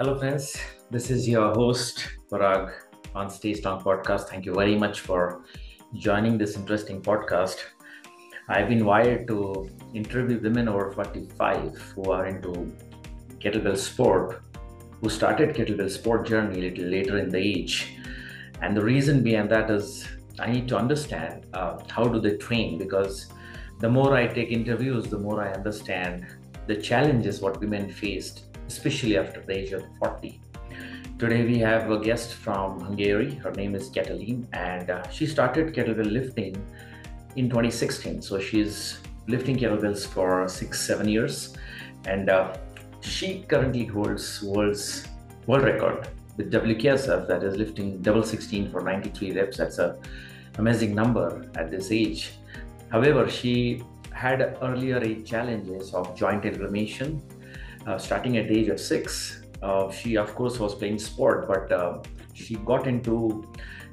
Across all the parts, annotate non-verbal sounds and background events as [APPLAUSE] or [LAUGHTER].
Hello, friends. This is your host, Parag, on Stay Strong podcast. Thank you very much for joining this interesting podcast. I've been wired to interview women over 45 who are into kettlebell sport, who started kettlebell sport journey a little later in the age. And the reason behind that is I need to understand uh, how do they train because the more I take interviews, the more I understand the challenges what women faced, especially after the age of 40. Today we have a guest from Hungary. Her name is Katalin, and uh, she started kettlebell lifting in 2016. So she's lifting kettlebells for six, seven years, and uh, she currently holds world's world record with WKSF, that is lifting double 16 for 93 reps. That's a amazing number at this age. However, she had earlier age challenges of joint inflammation. Uh, starting at the age of six, uh, she of course was playing sport, but uh, she got into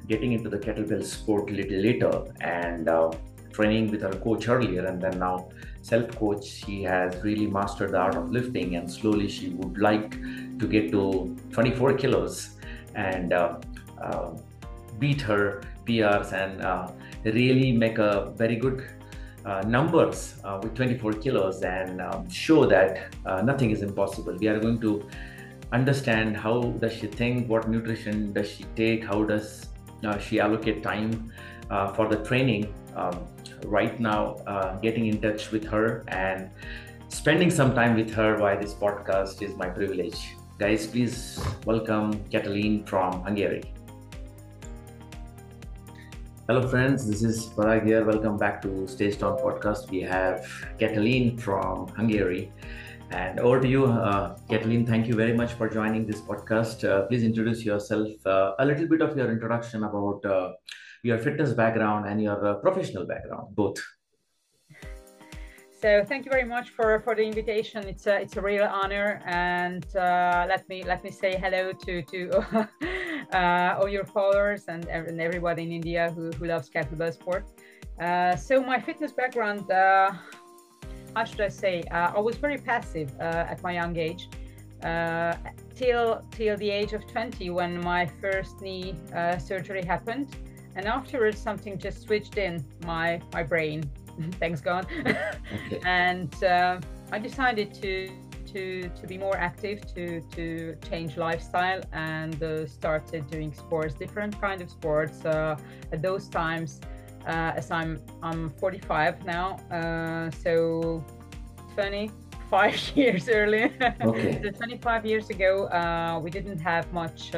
getting into the kettlebell sport a little later and uh, training with her coach earlier, and then now self-coach. She has really mastered the art of lifting, and slowly she would like to get to 24 kilos and uh, uh, beat her PRs and really make a very good uh, numbers uh, with 24 kilos and um, show that uh, nothing is impossible. We are going to understand how does she think, what nutrition does she take, how does uh, she allocate time uh, for the training. Um, right now, uh, getting in touch with her and spending some time with her via this podcast is my privilege. Guys, please welcome Katalin from Hungary. Hello, friends. This is Parag here. Welcome back to Stay Strong podcast. We have Katalin from Hungary. And over to you, uh, Katalin. Thank you very much for joining this podcast. Uh, please introduce yourself, uh, a little bit of your introduction about uh, your fitness background and your uh, professional background, both. So thank you very much for, for the invitation. It's a it's a real honor, and uh, let me let me say hello to to [LAUGHS] uh, all your followers and, and everybody in India who, who loves kettlebell sport. Uh, so my fitness background, uh, how should I say? Uh, I was very passive uh, at my young age, Uh till till the age of 20 when my first knee surgery happened, and afterwards something just switched in my my brain [LAUGHS] thanks God. okay. [LAUGHS] And uh, I decided to to to be more active, to to change lifestyle, and uh, started doing sports, different kind of sports. Uh, at those times, uh, as I'm I'm 45 now, uh, so 25 [LAUGHS] years earlier. Okay. so 25 years ago, uh, we didn't have much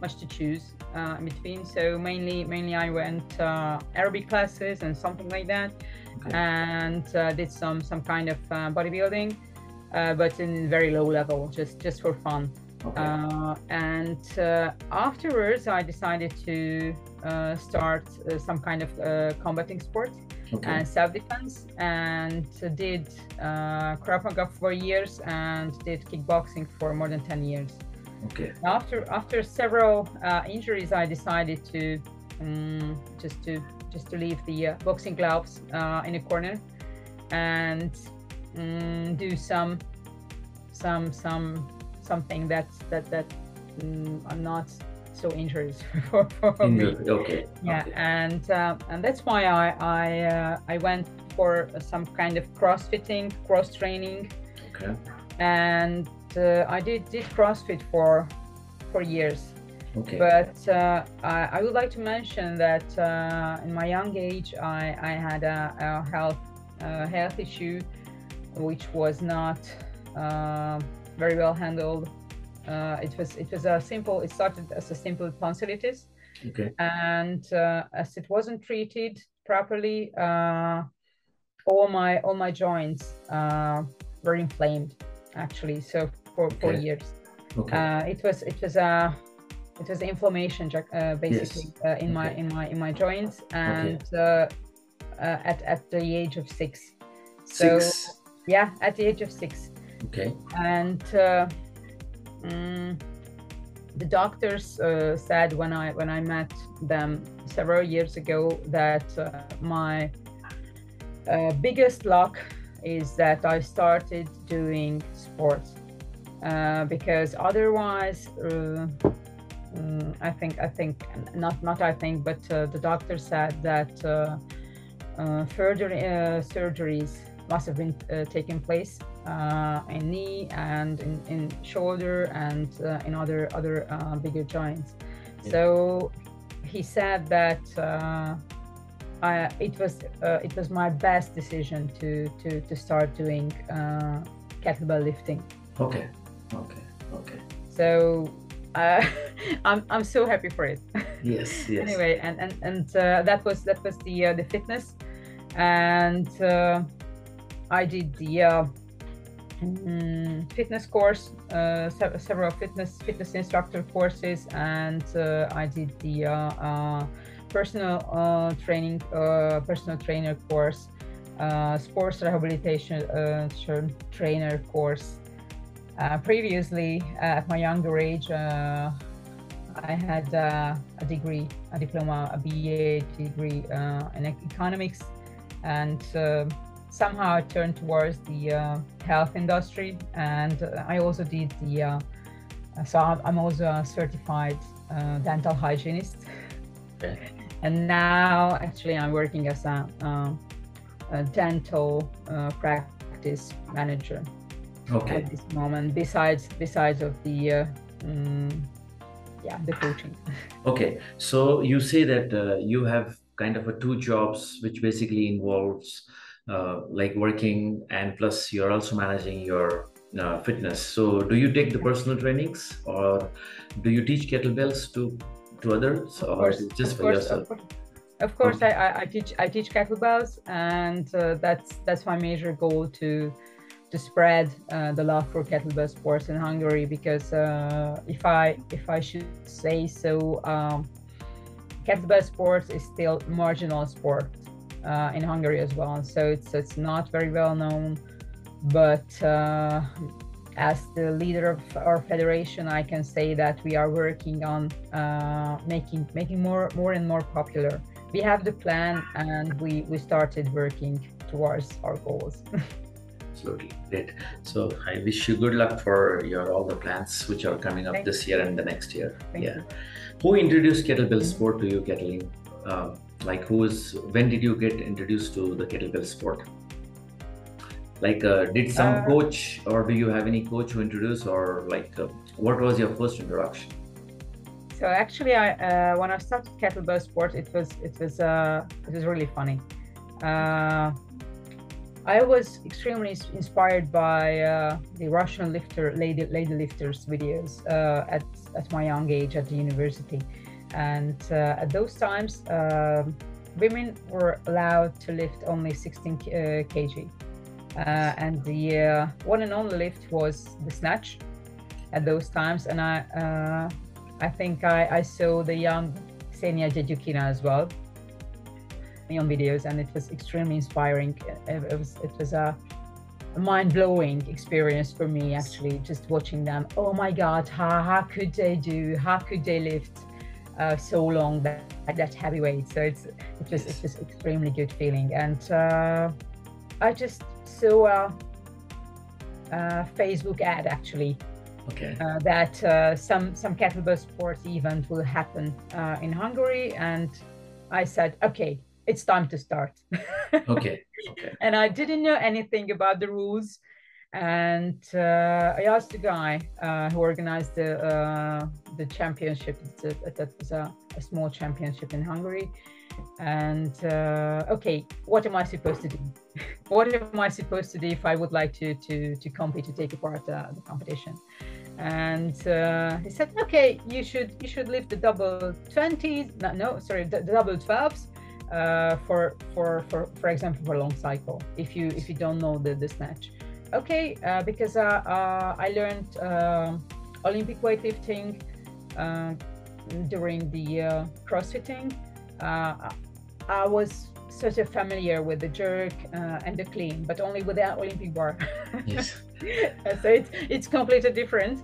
much to choose uh, in between. So mainly, mainly I went uh, aerobic classes and something like that okay. and uh, did some some kind of bodybuilding, uh, but in very low level, just just for fun. Okay. Uh, and afterwards, I decided to start some kind of combating sport okay. and self-defense, and did Krav Maga for years and did kickboxing for more than ten years. Okay. After after several uh, injuries, I decided to um, just to just to leave the uh, boxing gloves uh, in a corner and um, do some some some something that that that um, I'm not so injuries [LAUGHS] for, for me. Okay. Yeah, okay. and uh, and that's why I I uh, I went for some kind of crossfitting, cross training. Okay. And uh, I did did CrossFit for for years. Okay. But uh, I, I, would like to mention that uh, in my young age, I, I had a, a health health issue, which was not uh, very well handled. Uh, it was it was a simple. It started as a simple tonsillitis, okay. and uh, as it wasn't treated properly, all my all my joints were inflamed actually. So for four okay. years. Okay. it was it was a it was inflammation uh, basically yes. uh, in okay. my in my in my joints and uh, uh at at the age of six so six. Yeah at the age of six. Okay. And um, the doctors uh, said when i when i met them several years ago that my biggest luck is that i started doing sports uh, because otherwise, uh, mm, I think I think not not I think, but uh, the doctor said that uh, uh, further uh, surgeries must have been taking place in knee and in, in shoulder and in other other bigger joints. Yeah. So he said that uh, it was uh, it was my best decision to to to start doing uh, kettlebell lifting. Okay, okay, okay. So uh, [LAUGHS] I'm I'm so happy for it. [LAUGHS] Yes, yes. anyway, and and and uh, that was that was the uh, the fitness, and I did the. Uh, mm, fitness course, uh, several fitness fitness instructor courses, and uh, I did the personal uh, training, uh, personal trainer course, uh, sports rehabilitation trainer course. previously, at my younger age, I had a degree, a diploma, a BA degree in economics, and somehow I turned towards the uh, health industry, and uh, I also did the. Uh, so I'm also a certified dental hygienist. Okay and now actually I'm working as a, uh, a dental uh, practice manager. Okay. At this moment, besides besides of the uh, um, yeah the coaching. [LAUGHS] Okay, so you say that uh, you have kind of a two jobs, which basically involves uh, like working and plus you're also managing your uh, fitness. So do you take the personal trainings or do you teach kettlebells to to others or course, just for course, yourself? Of course, okay. I, I teach I teach kettlebells, and uh, that's that's my major goal to to spread uh, the love for kettlebell sports in Hungary. Because uh, if I if I should say so, um, kettlebell sports is still marginal sport uh, in Hungary as well. So it's it's not very well known, but uh, as the leader of our federation, I can say that we are working on uh, making making more more and more popular. We have the plan, and we we started working towards our goals. [LAUGHS] Absolutely great. So I wish you good luck for your all the plans which are coming up Thank this year and the next year. Thank yeah. You. Who introduced kettlebell sport to you, Katalin? Uh, like who is when did you get introduced to the kettlebell sport? like uh, did some uh, coach or do you have any coach who introduced or like uh, what was your first introduction? So actually i uh, when i started kettlebell sport it was it was uh, it was really funny. Uh, i was extremely inspired by the russian lifter lady lady lifters videos at at my young age at the university and at those times women were allowed to lift only 16 kg uh, and the uh, one and only lift was the snatch at those times. And I, uh, I think I, I saw the young Ksenia Dedyukina as well on videos, and it was extremely inspiring. It, it was it was a mind-blowing experience for me actually just watching them oh my god how, how could they do how could they lift uh, so long that that heavy weight so it's it was it was extremely good feeling and uh, i just saw a, a Facebook ad actually. Okay. Uh, that uh, some some kettlebell sports event will happen uh, in Hungary, and I said, okay, it's time to start. [LAUGHS] okay. Okay. And I didn't know anything about the rules, and uh, I asked the guy uh, who organized the uh, the championship. That was a, a, small championship in Hungary, and okay, what am I supposed to do? [LAUGHS] what am I supposed to do if I would like to to to compete to take part uh, the competition? And uh, he said, okay, you should you should lift the double twenties, no, no sorry, the, the double twelves. Uh, for for for for example for a long cycle if you if you don't know the, the snatch okay uh, because uh, uh, I learned uh, Olympic weightlifting during the crossfitting I was sort of familiar with the jerk uh, and the clean, but only with the Olympic bar. [LAUGHS] Yes. [LAUGHS] so it's it's completely different.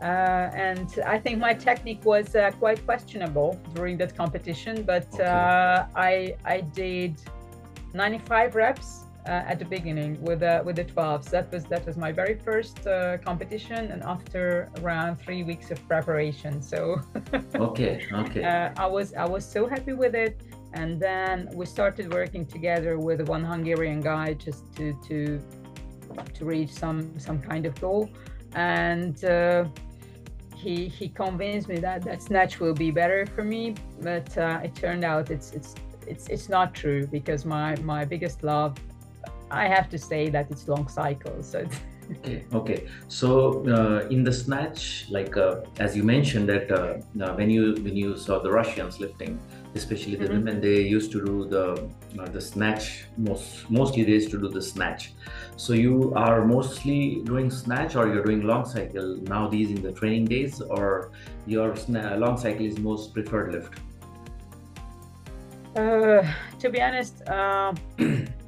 Uh, and I think my technique was uh, quite questionable during that competition, but okay. Uh, I I did 95 reps at the beginning with uh, with the 12s. That was that was my very first uh, competition, and after around three weeks of preparation, so [LAUGHS] okay, okay, uh, I was I was so happy with it. And then we started working together with one Hungarian guy just to to to reach some some kind of goal, and uh, he he convinced me that that snatch will be better for me. But uh, it turned out it's it's it's it's not true because my my biggest love I have to say that it's long cycles. So [LAUGHS] okay okay so uh, in the snatch like uh, as you mentioned that uh, uh, when you when you saw the russians lifting especially the Mhm. women they used to do the uh, the snatch most mostly they used to do the snatch so you are mostly doing snatch or you're doing long cycle now these in the training days or your sna- long cycle is most preferred lift Uh, to be honest, uh, [CLEARS THROAT]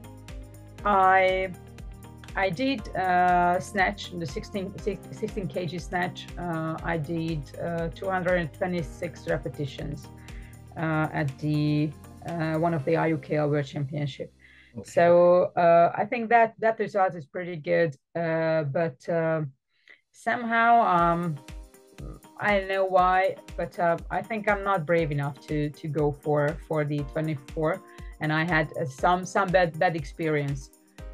I I did uh, snatch the 16, 16 kg snatch. Uh, I did uh, 226 repetitions uh, at the uh, one of the IUKL World Championship. Okay. So uh, I think that that result is pretty good, uh, but somehow um, I don't know why, but uh, I think I'm not brave enough to to go for for the 24, and I had uh, some some bad bad experience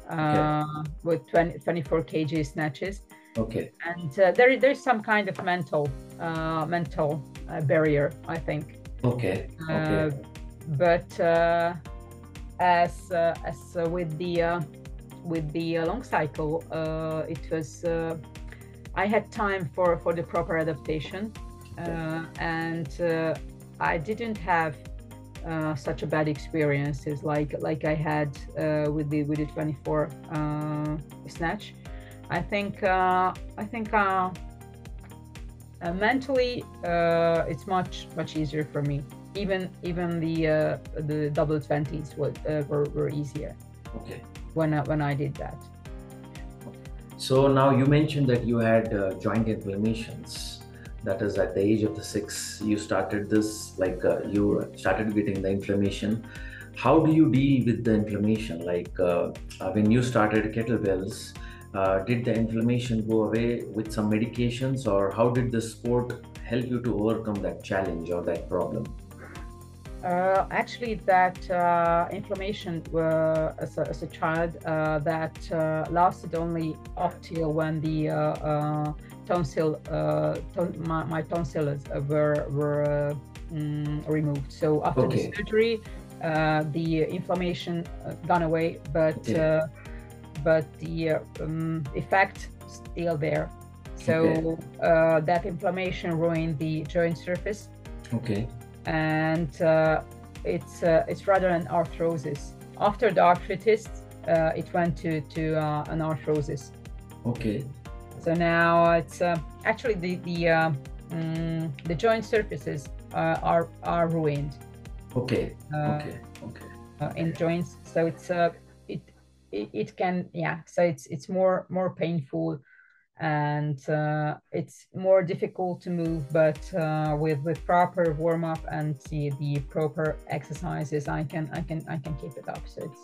uh, with 20, 24 kg snatches, okay. And uh, there there's some kind of mental uh, mental uh, barrier I think. Okay okay. but uh, as uh, as uh, with the uh, with the uh, long cycle, uh, it was uh, I had time for for the proper adaptation, uh, and uh, I didn't have uh, such a bad experiences like like I had uh, with the with the 24 uh, snatch. I think uh, I think uh, uh, mentally uh, it's much much easier for me even even the uh, the double 20s were, uh, were, were easier okay when I, when I did that So now you mentioned that you had uh, joint inflammations. That is at the age of the six, you started this, like uh, you started getting the inflammation. How do you deal with the inflammation? Like uh, uh, when you started kettlebells, uh, did the inflammation go away with some medications, or how did the sport help you to overcome that challenge or that problem? Uh, actually, that uh, inflammation uh, as, a, as a child uh, that uh, lasted only up till when the tonsil, uh, ton- my, my tonsils were were uh, mm, removed. So after Okay. the surgery, uh, the inflammation uh, gone away, but Okay. uh, but the uh, um, effect still there. So uh, that inflammation ruined the joint surface Okay. and uh, it's uh, it's rather an arthrosis. After the arthritis, uh, it went to to uh, an arthrosis. Okay. So now it's uh, actually the the uh, mm, the joint surfaces uh, are are ruined Okay. uh, Okay. Okay. uh, in joints. So it's uh, it, it it can yeah. So it's it's more more painful. And uh, it's more difficult to move, but uh, with with proper warm up and the, the proper exercises, I can I can I can keep it up. So it's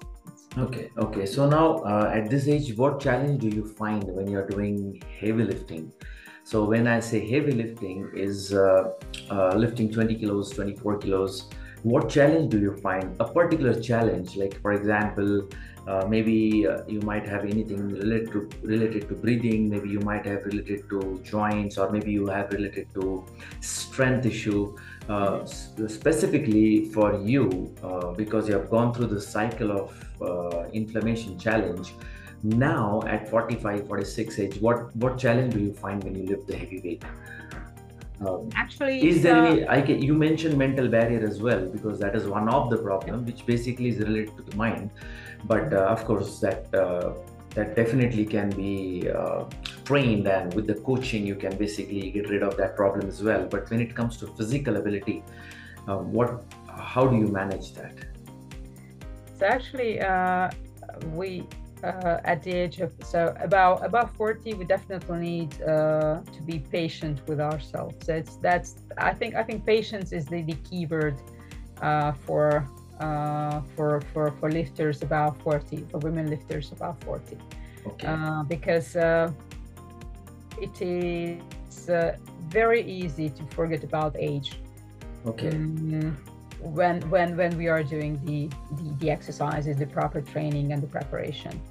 Okay, okay. So now, uh, at this age, what challenge do you find when you're doing heavy lifting? So when I say heavy lifting, is uh, uh, lifting 20 kilos, 24 kilos. What challenge do you find? A particular challenge, like for example, uh, maybe uh, you might have anything related to related to breathing. Maybe you might have related to joints, or maybe you have related to strength issue. Uh, specifically for you, uh, because you have gone through the cycle of uh, inflammation challenge. Now at 45, 46 age, what what challenge do you find when you lift the heavy weight? Um, actually is there uh, any? I can, you mentioned mental barrier as well because that is one of the problem, which basically is related to the mind. But uh, of course, that uh, that definitely can be uh, trained, and with the coaching, you can basically get rid of that problem as well. But when it comes to physical ability, uh, what? How do you manage that? So actually, uh, we uh, at the age of so about about forty, we definitely need uh, to be patient with ourselves. So it's that's I think I think patience is the, the key word uh, for uh, for, for, for lifters about 40, for women lifters about 40. Okay. Uh, because uh, it is uh, very easy to forget about age okay. mm, when when when we are doing the, the the exercises, the proper training and the preparation.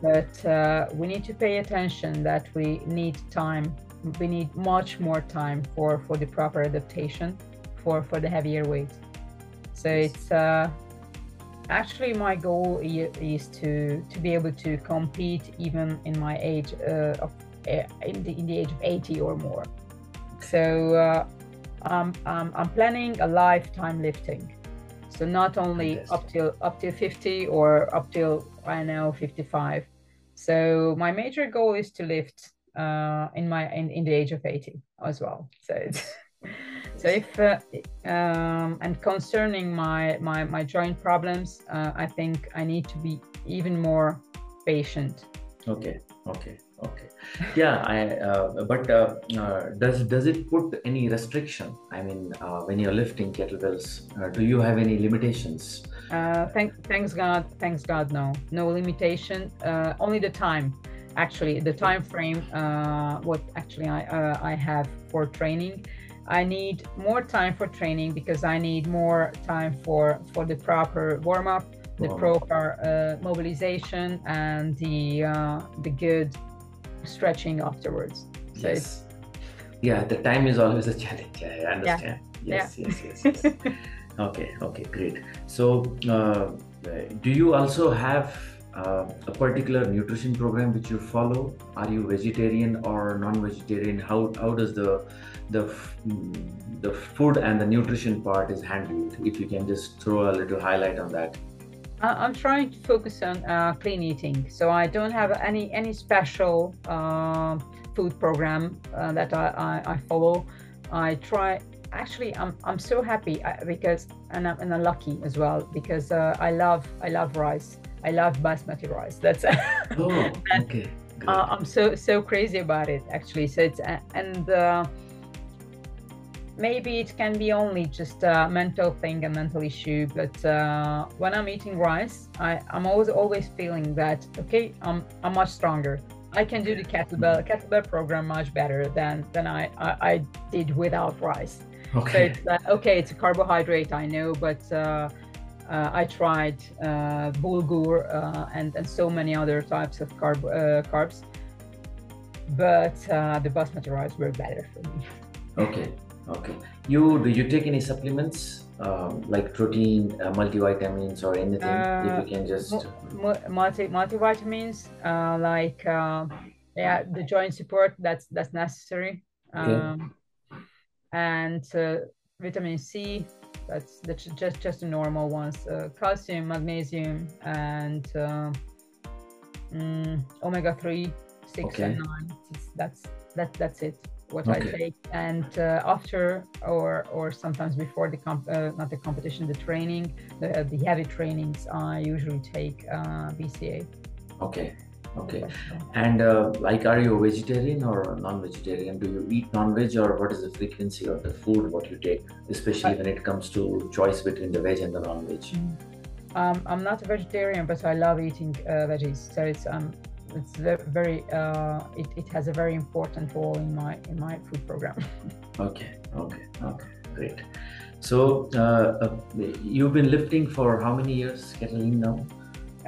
But uh, we need to pay attention that we need time. We need much more time for for the proper adaptation for for the heavier weight. So it's uh, actually my goal is to to be able to compete even in my age uh, of uh, in the in the age of 80 or more. So uh, I'm, I'm I'm planning a lifetime lifting. So not only up till up till 50 or up till I know 55. So my major goal is to lift uh, in my in, in the age of 80 as well. So [LAUGHS] so if uh, um, and concerning my my my joint problems, uh, I think I need to be even more patient. Okay. Okay. Okay. Yeah. I. Uh, but uh, uh, does does it put any restriction? I mean, uh, when you're lifting kettlebells, uh, do you have any limitations? Uh, thank, thanks God, thanks God, no, no limitation. Uh, only the time, actually, the time frame. Uh, what actually I uh, I have for training. I need more time for training because I need more time for for the proper warm up, the proper uh, mobilization, and the uh, the good stretching afterwards. So Yes. Yeah, the time is always a challenge. I understand. Yes, yes, yes, yes. [LAUGHS] okay, okay, great. So, uh, do you also have uh, a particular nutrition program which you follow? Are you vegetarian or non-vegetarian? How how does the the the food and the nutrition part is handled? If you can just throw a little highlight on that. I'm trying to focus on uh, clean eating, so I don't have any any special um food program uh, that I, I, I follow. I try. Actually, I'm I'm so happy uh, because and I'm, and I'm lucky as well because uh, I love I love rice. I love basmati rice. That's [LAUGHS] Oh, okay. Uh, I'm so so crazy about it actually. So it's and uh, maybe it can be only just a mental thing, a mental issue. But uh, when I'm eating rice, I, I'm always always feeling that okay, I'm I'm much stronger. I can do the kettlebell kettlebell program much better than than I I, I did without rice. Okay. So it's like, okay, it's a carbohydrate, I know, but uh, uh, I tried uh, bulgur uh, and, and so many other types of carb, uh, carbs, but uh, the basmati rice were better for me. Okay, okay. You do you take any supplements um, like protein, uh, multivitamins, or anything? if Uh, you can just Multi multivitamins, uh, like uh, yeah, the joint support that's that's necessary, Okay. um, and uh, vitamin C. That's that's just just the normal ones. Uh, calcium, magnesium, and uh, mm, omega three, six Okay. and nine. It's- That's that that's it. What I take, and uh, after or or sometimes before the comp uh, not the competition, the training, the the heavy trainings, I usually take uh, BCA. okay, okay. And uh, like, are you a vegetarian or non-vegetarian? Do you eat non-veg, or what is the frequency of the food what you take, especially when it comes to choice between the veg and the non-veg? Um, I'm not a vegetarian, but I love eating uh, veggies. So it's um, it's very uh, it, it has a very important role in my in my food program. [LAUGHS] Okay, okay, okay, great. So uh, uh, you've been lifting for how many years, Katalin? Now?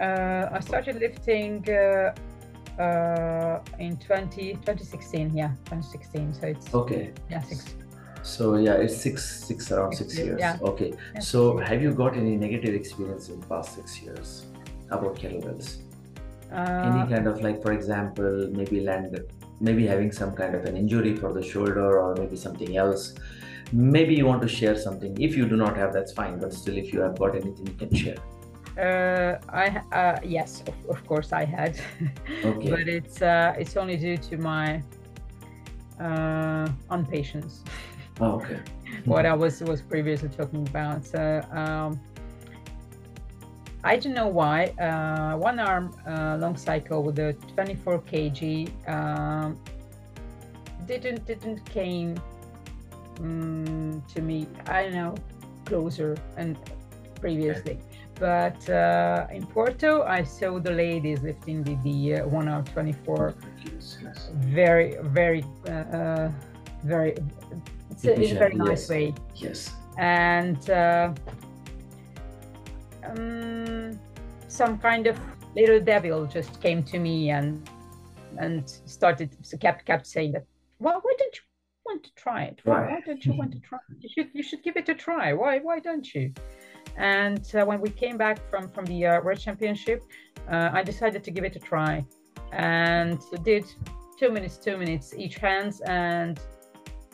Uh, I started lifting uh, uh, in 20, 2016. Yeah, 2016. So it's Okay. yeah six. So yeah, it's six, six around six Six years, yeah. Okay. Yeah, So have you got any negative experience in past six years about kettlebells? Uh, Any kind of like, for example, maybe land, maybe having some kind of an injury for the shoulder or maybe something else. Maybe you want to share something. If you do not have, that's fine. But still, if you have got anything, you can share. Uh, I uh, yes, of, of course I had, [LAUGHS] Okay. but it's uh, it's only due to my uh, impatience. Oh, okay. [LAUGHS] what [LAUGHS] I was was previously talking about. So um, I don't know why. Uh, one arm uh, long cycle with a 24 kg um, didn't didn't came mm, to me. I don't know closer and previously. But uh, in Porto, I saw the ladies lifting the, the uh, 1 arm 24 Yes, yes. very, very, uh, uh, very, it's a, it's a very nice yes. way. Yes. And uh, um, some kind of little devil just came to me and and started kept kept saying that well why don't you want to try it? Why, why don't you want to try it? you should you should give it a try. Why why don't you? And uh, when we came back from from the uh, world championship uh, i decided to give it a try and did two minutes two minutes each hands and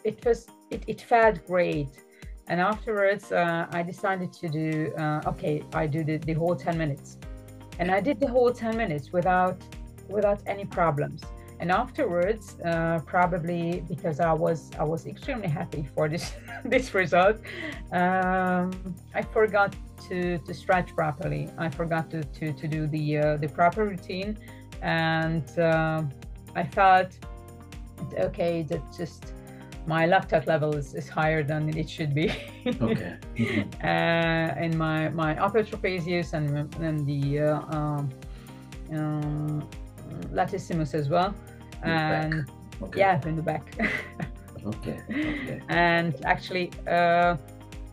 it was it, it felt great and afterwards uh, i decided to do uh, okay i do the, the whole 10 minutes. And i did the whole 10 minutes without without any problems. And afterwards uh, probably because i was i was extremely happy for this [LAUGHS] this result um, i forgot to to stretch properly. I forgot to to, to do the uh, the proper routine. And uh, i felt okay that just my lactate level is, is higher than it should be [LAUGHS] Okay. Mhm. uh, in my my upper trapezius and and the uh, um, um, latissimus as well In the back. and Okay. yeah in the back [LAUGHS] Okay. Okay. and actually uh,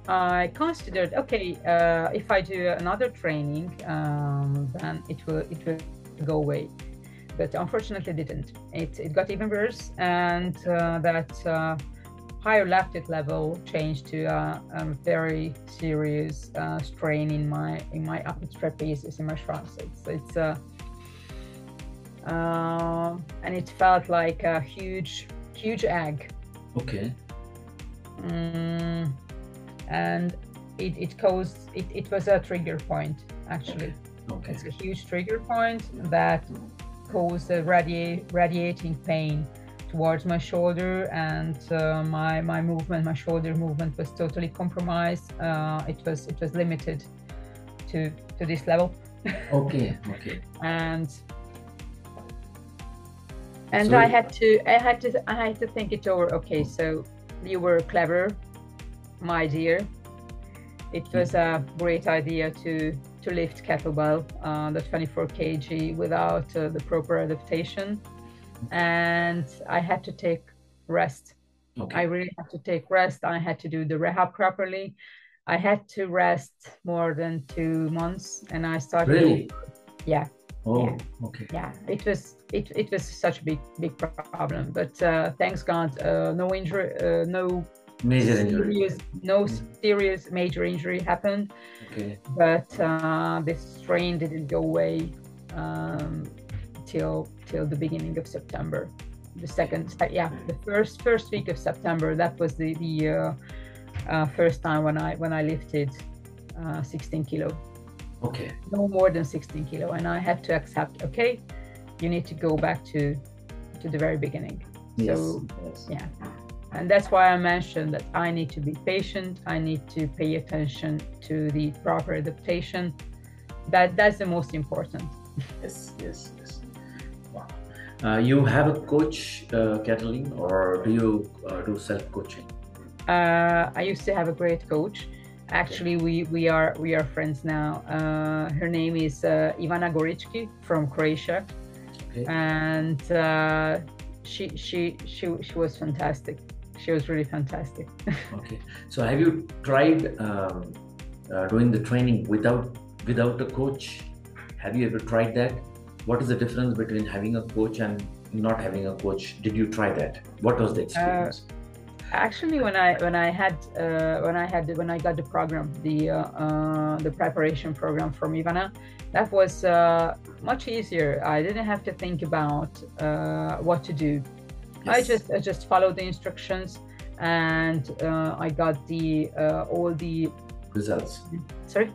I considered okay uh, if I do another training um, then it will it will go away but unfortunately didn't. It, it got even worse and uh, that uh, higher lactate level changed to uh, a very serious uh, strain in my in my upper trapezius in my triceps it's uh, uh, and it felt like a huge huge egg Okay. Mm, and it, it caused it, it was a trigger point actually. Okay. it's a huge trigger point that caused a radia- radiating pain towards my shoulder and uh, my my movement my shoulder movement was totally compromised uh, it was it was limited to to this level [LAUGHS] Okay. Okay. and and So- I had to I had to I had to think it over. Okay, so you were clever, my dear. It was a great idea to to lift kettlebell, uh, the 24 kg, without uh, the proper adaptation, and I had to take rest. Okay. I really had to take rest. I had to do the rehab properly. I had to rest more than two months, and I started. Really? Yeah Oh. Yeah. Okay. yeah it was it, it was such a big big problem but uh, thanks god uh, no injury uh, no Major injury. serious no Mm. serious major injury happened Okay. but uh, this strain didn't go away um, till till the beginning of september the second yeah the first first week of september that was the the uh, uh, first time when i when i lifted uh, 16 kilo Okay. no more than 16 kilo and i had to accept okay you need to go back to to the very beginning Yes. So, yes. yeah and that's why i mentioned that i need to be patient i need to pay attention to the proper adaptation that that's the most important Yes. Yes. Yes. Wow. Uh, you have a coach, uh, Katalin, or do you uh, do self coaching? uh, i used to have a great coach actually we we are we are friends now uh, her name is uh, ivana goricki from croatia Okay. and uh, she she she she was fantastic. She was really fantastic. [LAUGHS] Okay. So have you tried um, uh, doing the training without without a coach? Have you ever tried that? What is the difference between having a coach and not having a coach? Did you try that? What was the experience? Actually, when I when I had uh, when I had when I got the program, the uh, uh, the preparation program from Ivana, that was uh, much easier. I didn't have to think about uh, what to do. I just I just followed the instructions, and uh, I got the uh, all the results. sorry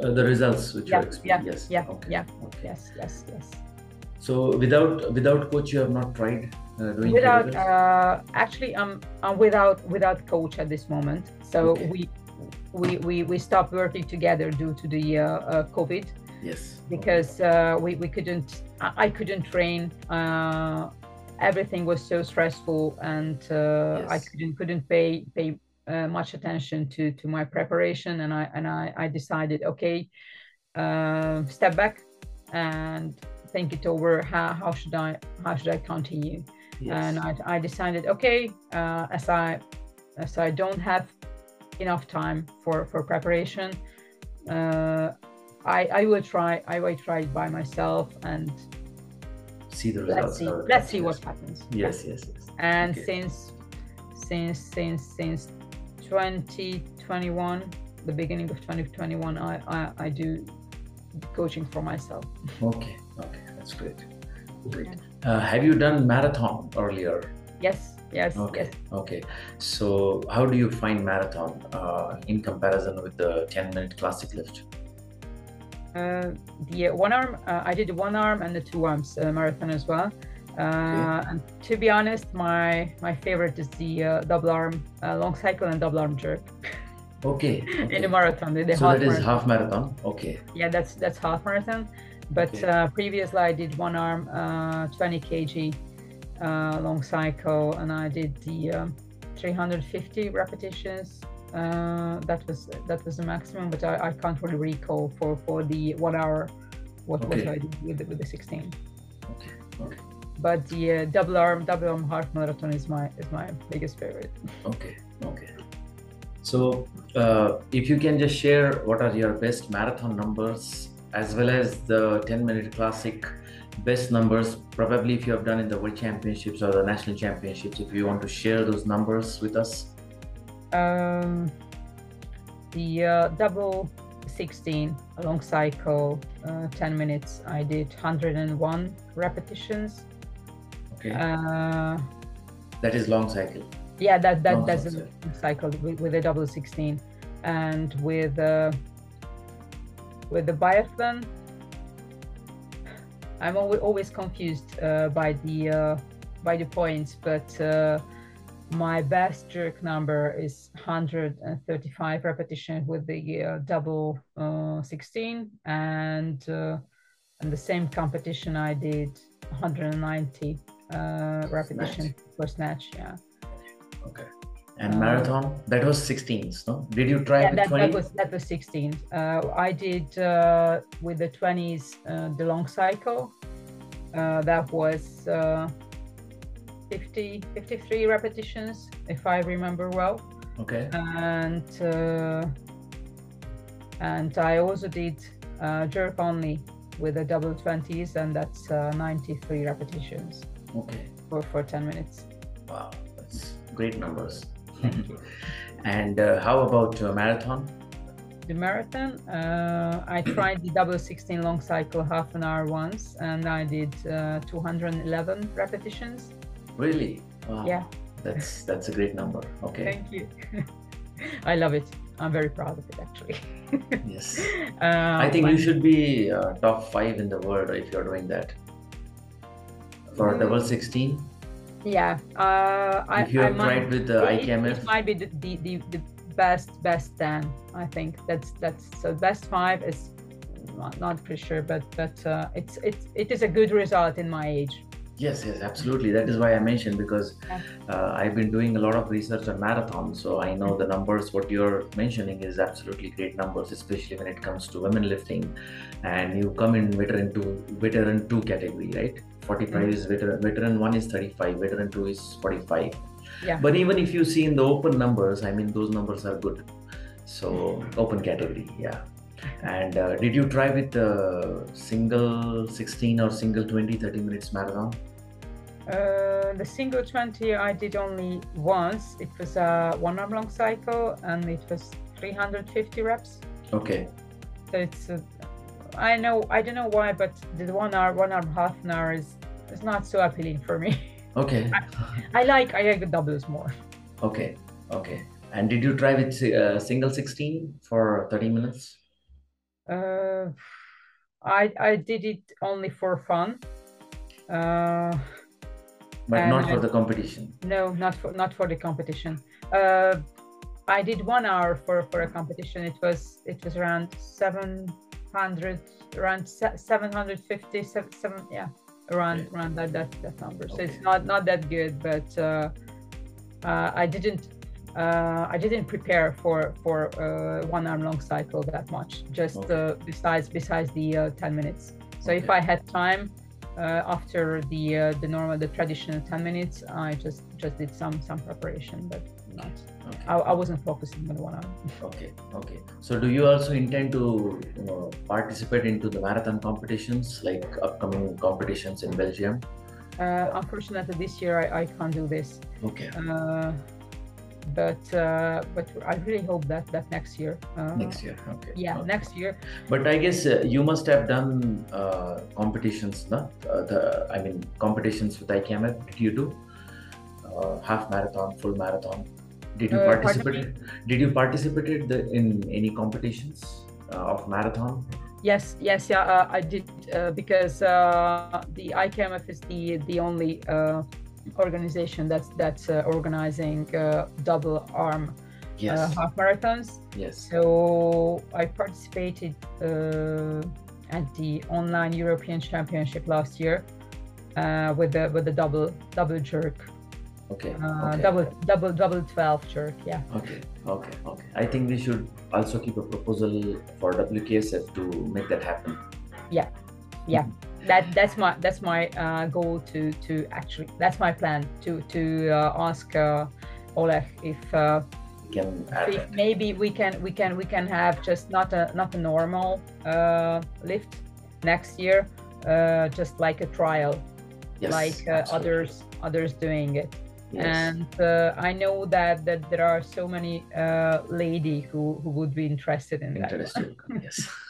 Uh, the results which Yeah, you explained. yeah, yes. yeah, Okay. yeah. Okay. yes yes yes. So without without coach, you have not tried uh, doing without uh, actually i'm I'm without without coach at this moment so Okay. we we we we stopped working together due to the uh, uh, covid yes. because uh, we we couldn't I, I couldn't train uh, everything was so stressful and uh, i couldn't couldn't pay pay uh, much attention to to my preparation, and I and I, I decided, okay, uh, step back and think it over. How how should I how should I continue? Yes. And I, I decided, okay, uh, as I as I don't have enough time for for preparation, uh, I I will try I will try it by myself and see the results. Let's see, let's see what happens. Yes, yes, yes. And okay. since since since since 2021, the beginning of 2021, I I, I do coaching for myself. Okay, okay, that's great. Great. Yeah. Uh, have you done marathon earlier? Yes. Yes. Okay. Yes. Okay. So, how do you find marathon uh, in comparison with the 10-minute classic lift? Uh, the one arm, uh, I did one arm and the two arms uh, marathon as well. Uh, and to be honest, my my favorite is the uh, double arm uh, long cycle and double arm jerk. Okay. [LAUGHS] In the marathon, the, the so that is marathon. half marathon. Okay. Yeah, that's that's half marathon. But okay. uh, previously, I did one arm, uh, 20 kg uh, long cycle, and I did the um, 350 repetitions. Uh, that was that was the maximum, but I, I can't really recall for for the one hour what, okay. what I did with the, with the 16. Okay. Okay but the uh, double arm double arm half marathon is my is my biggest favorite okay okay so uh, if you can just share what are your best marathon numbers as well as the 10 minute classic best numbers probably if you have done in the world championships or the national championships if you want to share those numbers with us um the uh, double 16 long cycle uh, 10 minutes i did 101 repetitions Okay. Uh, that is long cycle. Yeah, that that long that's a cycle with, with a double sixteen, and with uh, with the biathlon, I'm always always confused uh, by the uh, by the points, but uh, my best jerk number is 135 repetitions with the uh, double uh, 16 and uh, and the same competition I did 190 uh, repetition snatch. for snatch. Yeah. Okay. And marathon that was 16s, no? Did you try yeah, with that, 20? that was that was 16. Uh, I did uh, with the 20s uh, the long cycle. Uh, that was uh, 50 53 repetitions if I remember well. Okay. And uh, and I also did uh, jerk only with the double 20s and that's uh, 93 repetitions. Okay. For, for 10 minutes. Wow, that's great numbers. [LAUGHS] and uh, how about uh, marathon? The marathon, uh, I tried the double 16 long cycle half an hour once and I did uh, 211 repetitions. Really? Wow. Yeah. That's that's a great number. Okay. Thank you. [LAUGHS] I love it. I'm very proud of it actually. [LAUGHS] yes. Uh, I think you should be uh, top five in the world if you're doing that for mm. double 16 yeah uh, I, if you have I tried might, with the it, IKMF it might be the, the, the, the best best 10 I think that's that's so best five is not, not pretty sure but but uh, it's it's it is a good result in my age Yes, yes, absolutely. That is why I mentioned because uh, I've been doing a lot of research on marathons, so I know the numbers. What you're mentioning is absolutely great numbers, especially when it comes to women lifting, and you come in veteran two, veteran two category, right? 45 mm-hmm. is veteran, veteran one is 35, veteran two is 45. Yeah. But even if you see in the open numbers, I mean those numbers are good. So open category, yeah. And uh, did you try with the single 16 or single 20, 30 minutes marathon? Uh, the single 20 I did only once. It was a one arm long cycle and it was 350 reps. Okay. So it's, uh, I know, I don't know why, but the one hour, one arm half an hour is, is not so appealing for me. [LAUGHS] Okay. I, I like, I like the doubles more. Okay. Okay. And did you try with uh, single 16 for 30 minutes? Uh, I I did it only for fun. Uh, but not for the competition. No, not for not for the competition. Uh, I did one hour for for a competition. It was it was around seven hundred, around seven hundred fifty, seven, seven yeah, around okay. around that that that number. So okay. it's not not that good, but uh, uh, I didn't uh, I didn't prepare for for uh, one arm long cycle that much. Just Okay. uh, besides besides the uh, 10 minutes. So if I had time uh, after the uh, the normal the traditional 10 minutes, I just just did some some preparation, but not. Okay. I, I wasn't focusing on one arm. Okay, okay. So, do you also intend to uh, participate into the marathon competitions, like upcoming competitions in Belgium? Uh, unfortunately, this year I, I can't do this. Okay, Uh, but uh, but I really hope that that next year. Uh, next year. Okay. Yeah, okay. next year. But I guess uh, you must have done uh, competitions, no? Uh, the I mean competitions with IKMF. Did you do uh, half marathon, full marathon? Did you participate? Did you participate the, in any competitions uh, of marathon? Yes, yes, yeah, uh, I did uh, because uh, the IKMF is the the only uh, organization that's that's uh, organizing uh, double arm Yes. uh, half marathons. yes. So I participated uh, at the online European Championship last year uh, with the with the double double jerk, Okay. uh, okay. double double double twelve jerk. Yeah. Okay, okay, okay. I think we should also keep a proposal for WKSF to make that happen. That that's my that's my uh, goal to to actually that's my plan to to uh, ask uh, Oleg if, uh, can if maybe we can we can we can have just not a not a normal uh, lift next year uh, just like a trial Yes, like uh, others others doing it Yes. and uh, I know that that there are so many uh, lady who who would be interested in that yes. [LAUGHS]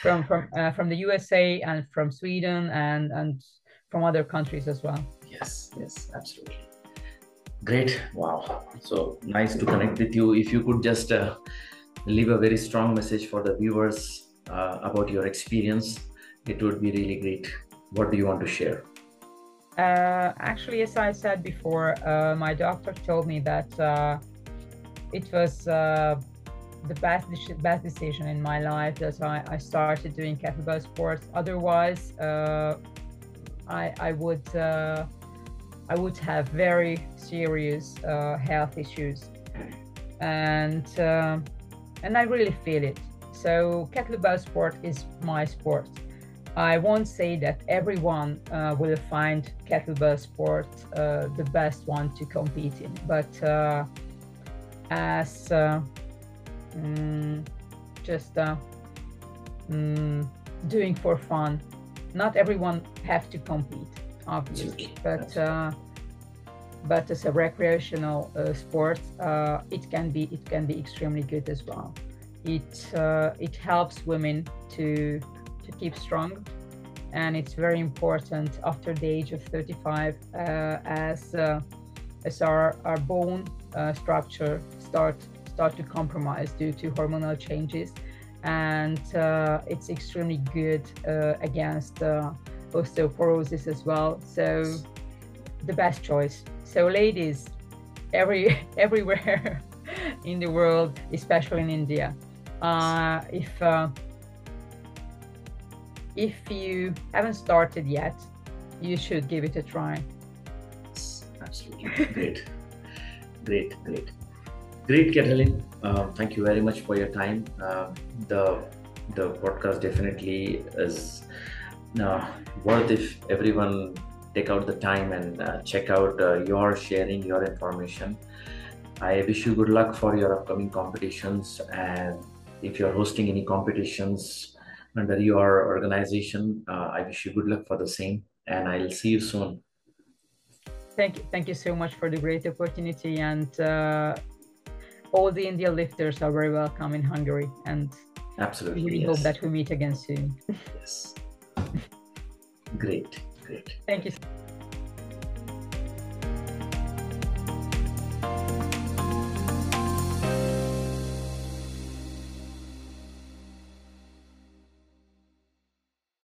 from from uh, from the USA and from Sweden and and from other countries as well. Yes, yes, absolutely. Great. Wow. So nice to connect with you. If you could just uh, leave a very strong message for the viewers uh, about your experience, it would be really great. What do you want to share? Uh, actually, as I said before, uh, my doctor told me that uh, it was uh, the best best decision in my life that I, started doing kettlebell sports. Otherwise, uh, I I would uh, I would have very serious uh, health issues, and uh, and I really feel it. So kettlebell sport is my sport. I won't say that everyone uh, will find kettlebell sport uh, the best one to compete in, but as mm, just uh, mm, doing for fun, not everyone have to compete, obviously, but uh, but as a recreational uh, sport, uh, it can be it can be extremely good as well. It uh, it helps women to to keep strong and it's very important after the age of 35 uh, as uh, as our, our bone uh, structure start start to compromise due to hormonal changes and uh, it's extremely good uh, against uh, osteoporosis as well so the best choice so ladies every [LAUGHS] everywhere [LAUGHS] in the world especially in india uh, if uh, if you haven't started yet, you should give it a try. Absolutely. Great. Great, great. Great, Katalin. Um, thank you very much for your time. Uh, the the podcast definitely is uh, worth if everyone take out the time and uh, check out uh, your sharing your information. I wish you good luck for your upcoming competitions and if you're hosting any competitions under your organization, uh, I wish you good luck for the same and I'll see you soon. Thank you, thank you so much for the great opportunity, and all the India lifters are very welcome in Hungary, and Absolutely. we yes. hope that we meet again soon. Yes. Great, great. Thank you.